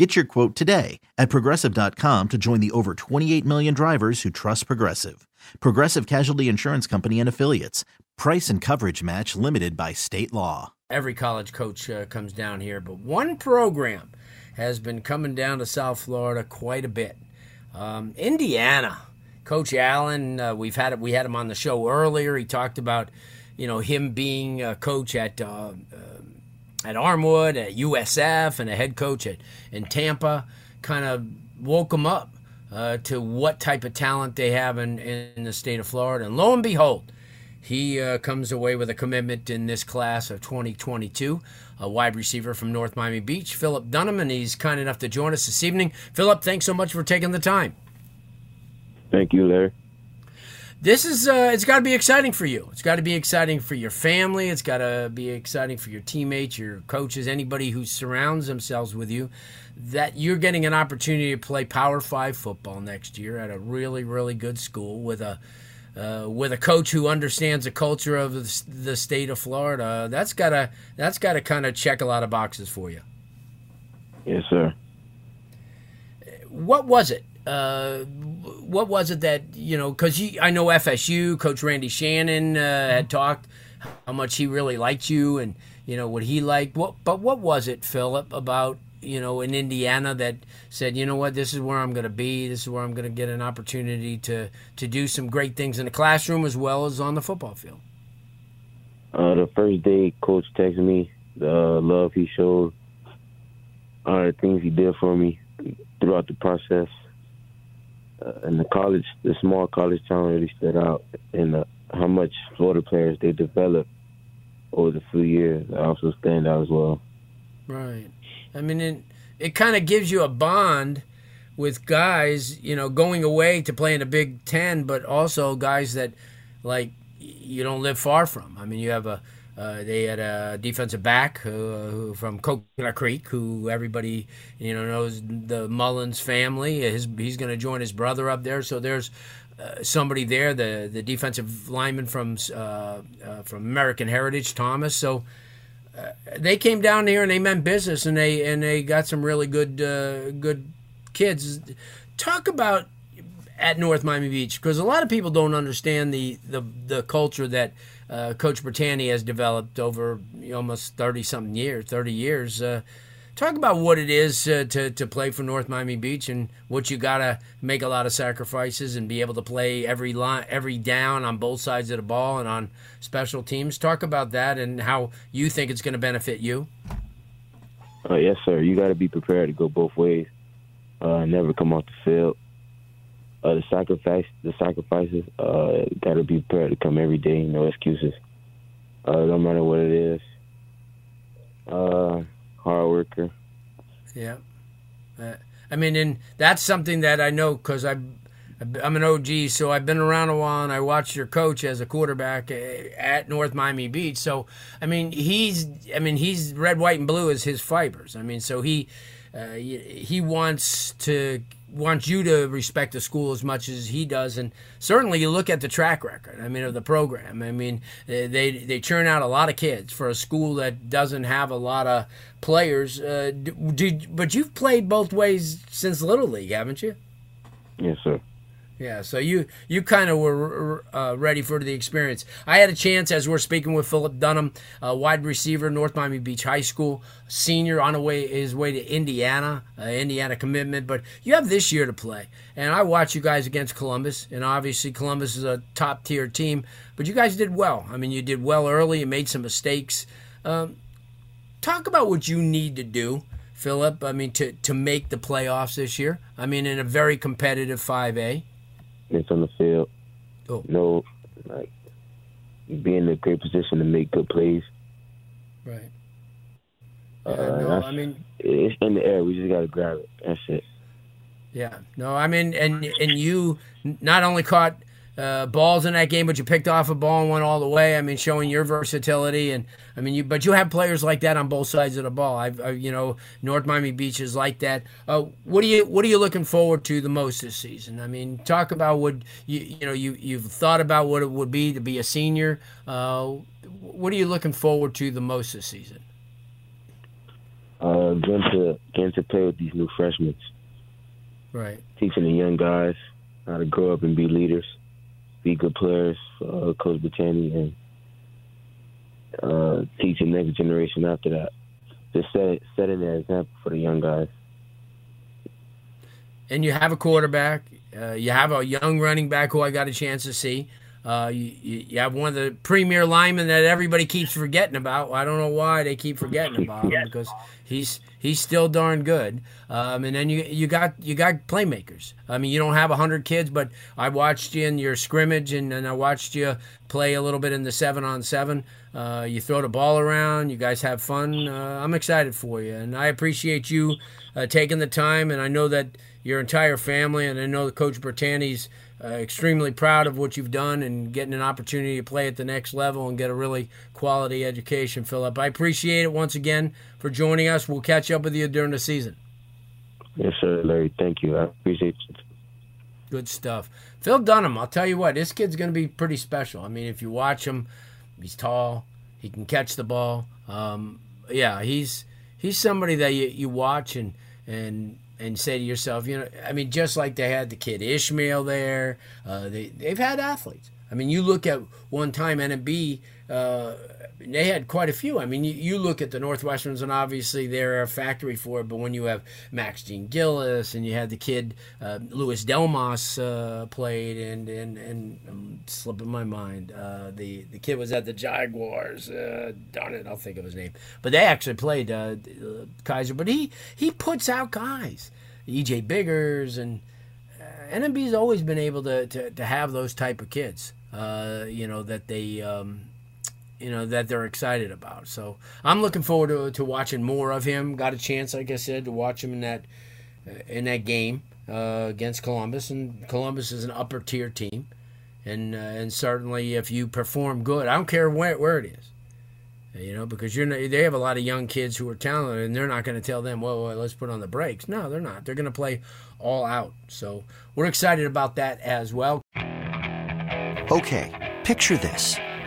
Get your quote today at progressive.com to join the over 28 million drivers who trust Progressive. Progressive Casualty Insurance Company and Affiliates. Price and coverage match limited by state law. Every college coach uh, comes down here, but one program has been coming down to South Florida quite a bit. Um, Indiana. Coach Allen, uh, we've had we had him on the show earlier. He talked about, you know, him being a coach at uh, at Armwood, at USF, and a head coach at in Tampa, kind of woke them up uh, to what type of talent they have in, in the state of Florida. And lo and behold, he uh, comes away with a commitment in this class of 2022, a wide receiver from North Miami Beach, Philip Dunham, and he's kind enough to join us this evening. Philip, thanks so much for taking the time. Thank you, Larry this is uh, it's got to be exciting for you. It's got to be exciting for your family. It's got to be exciting for your teammates, your coaches, anybody who surrounds themselves with you. That you're getting an opportunity to play Power Five football next year at a really, really good school with a uh, with a coach who understands the culture of the state of Florida. That's gotta that's gotta kind of check a lot of boxes for you. Yes, sir. What was it? Uh, what was it that you know? Because I know FSU coach Randy Shannon uh, had talked how much he really liked you, and you know what he liked. What, but what was it, Philip, about you know in Indiana that said, you know what, this is where I'm going to be. This is where I'm going to get an opportunity to to do some great things in the classroom as well as on the football field. Uh, the first day, coach texted me the love he showed, all the things he did for me throughout the process uh, and the college, the small college town really stood out in uh, how much Florida players they developed over the few years. also stand out as well. Right. I mean, it, it kind of gives you a bond with guys, you know, going away to play in the Big Ten, but also guys that, like, you don't live far from. I mean, you have a uh, they had a defensive back who, who, from Coconut Creek, who everybody you know knows the Mullins family. His, he's going to join his brother up there. So there's uh, somebody there, the the defensive lineman from uh, uh from American Heritage, Thomas. So uh, they came down here and they meant business, and they and they got some really good good kids. Talk about at North Miami Beach because a lot of people don't understand the the, the culture that uh, Coach Bertani has developed over almost 30 something years, 30 years. Uh, talk about what it is uh, to, to play for North Miami Beach and what you got to make a lot of sacrifices and be able to play every line, every down on both sides of the ball and on special teams. Talk about that and how you think it's going to benefit you. Uh, yes, sir. You got to be prepared to go both ways. Uh, never come off the field uh, the sacrifice, the sacrifices, uh, to be prepared to come every day. No excuses. Uh, no matter what it is. Uh, hard worker. Yeah. Uh, I mean, and that's something that I know because I, I'm an OG, so I've been around a while, and I watched your coach as a quarterback at North Miami Beach. So, I mean, he's, I mean, he's red, white, and blue as his fibers. I mean, so he, uh, he wants to wants you to respect the school as much as he does, and certainly you look at the track record. I mean, of the program. I mean, they they churn out a lot of kids for a school that doesn't have a lot of players. Uh, did, but you've played both ways since little league, haven't you? Yes, sir. Yeah, so you you kind of were uh, ready for the experience. I had a chance as we're speaking with Philip Dunham, wide receiver, North Miami Beach High School, senior on way his way to Indiana, uh, Indiana commitment. But you have this year to play, and I watched you guys against Columbus, and obviously Columbus is a top tier team. But you guys did well. I mean, you did well early. You made some mistakes. Um, talk about what you need to do. Philip, I mean, to, to make the playoffs this year. I mean, in a very competitive 5A on the field. Oh. No, like be in a great position to make good plays. Right. Uh, no, I mean it's in the air. We just gotta grab it. That's it. Yeah. No, I mean, and and you not only caught uh, balls in that game, but you picked off a ball and went all the way. I mean, showing your versatility, and I mean, you but you have players like that on both sides of the ball. I've, I, you know, North Miami Beach is like that. Uh, what are you What are you looking forward to the most this season? I mean, talk about what you you know you you've thought about what it would be to be a senior. Uh, what are you looking forward to the most this season? Uh, getting to getting to play with these new freshmen. Right. Teaching the young guys how to grow up and be leaders be good players uh, Coach Bertani and uh, teach the next generation after that. Just set, setting an example for the young guys. And you have a quarterback. Uh, you have a young running back who I got a chance to see. Uh, you, you have one of the premier linemen that everybody keeps forgetting about. I don't know why they keep forgetting about him because he's he's still darn good. Um, and then you you got you got playmakers. I mean, you don't have hundred kids, but I watched you in your scrimmage, and, and I watched you play a little bit in the seven on seven. Uh, you throw the ball around. You guys have fun. Uh, I'm excited for you, and I appreciate you uh, taking the time. And I know that your entire family, and I know that Coach Bertani's uh, extremely proud of what you've done and getting an opportunity to play at the next level and get a really quality education, Philip. I appreciate it once again for joining us. We'll catch up with you during the season. Yes, sir, Larry. Thank you. I appreciate it. Good stuff. Phil Dunham, I'll tell you what, this kid's going to be pretty special. I mean, if you watch him, he's tall, he can catch the ball. Um, yeah, he's he's somebody that you, you watch and and and say to yourself, you know, I mean, just like they had the kid Ishmael there, uh, they they've had athletes. I mean, you look at one time NMB, uh, they had quite a few. I mean, you, you look at the Northwesterns, and obviously they're a factory for it. But when you have Max Jean-Gilles, and you had the kid uh, Louis Delmas uh, played, and and and I'm slipping my mind. Uh, the the kid was at the Jaguars. Uh, darn it, I'll think of his name. But they actually played uh, Kaiser. But he he puts out guys, EJ Biggers, and NMB's always been able to, to, to have those type of kids. You know that they um, you know that they're excited about. So I'm looking forward to, to watching more of him. Got a chance, like I said, to watch him in that uh, in that game uh, against Columbus, and Columbus is an upper tier team, and uh, and certainly if you perform good, I don't care where where it is. You know, because you're not, they have a lot of young kids who are talented, and they're not going to tell them, well, well, let's put on the brakes. No, they're not. They're going to play all out. So we're excited about that as well. Okay, picture this.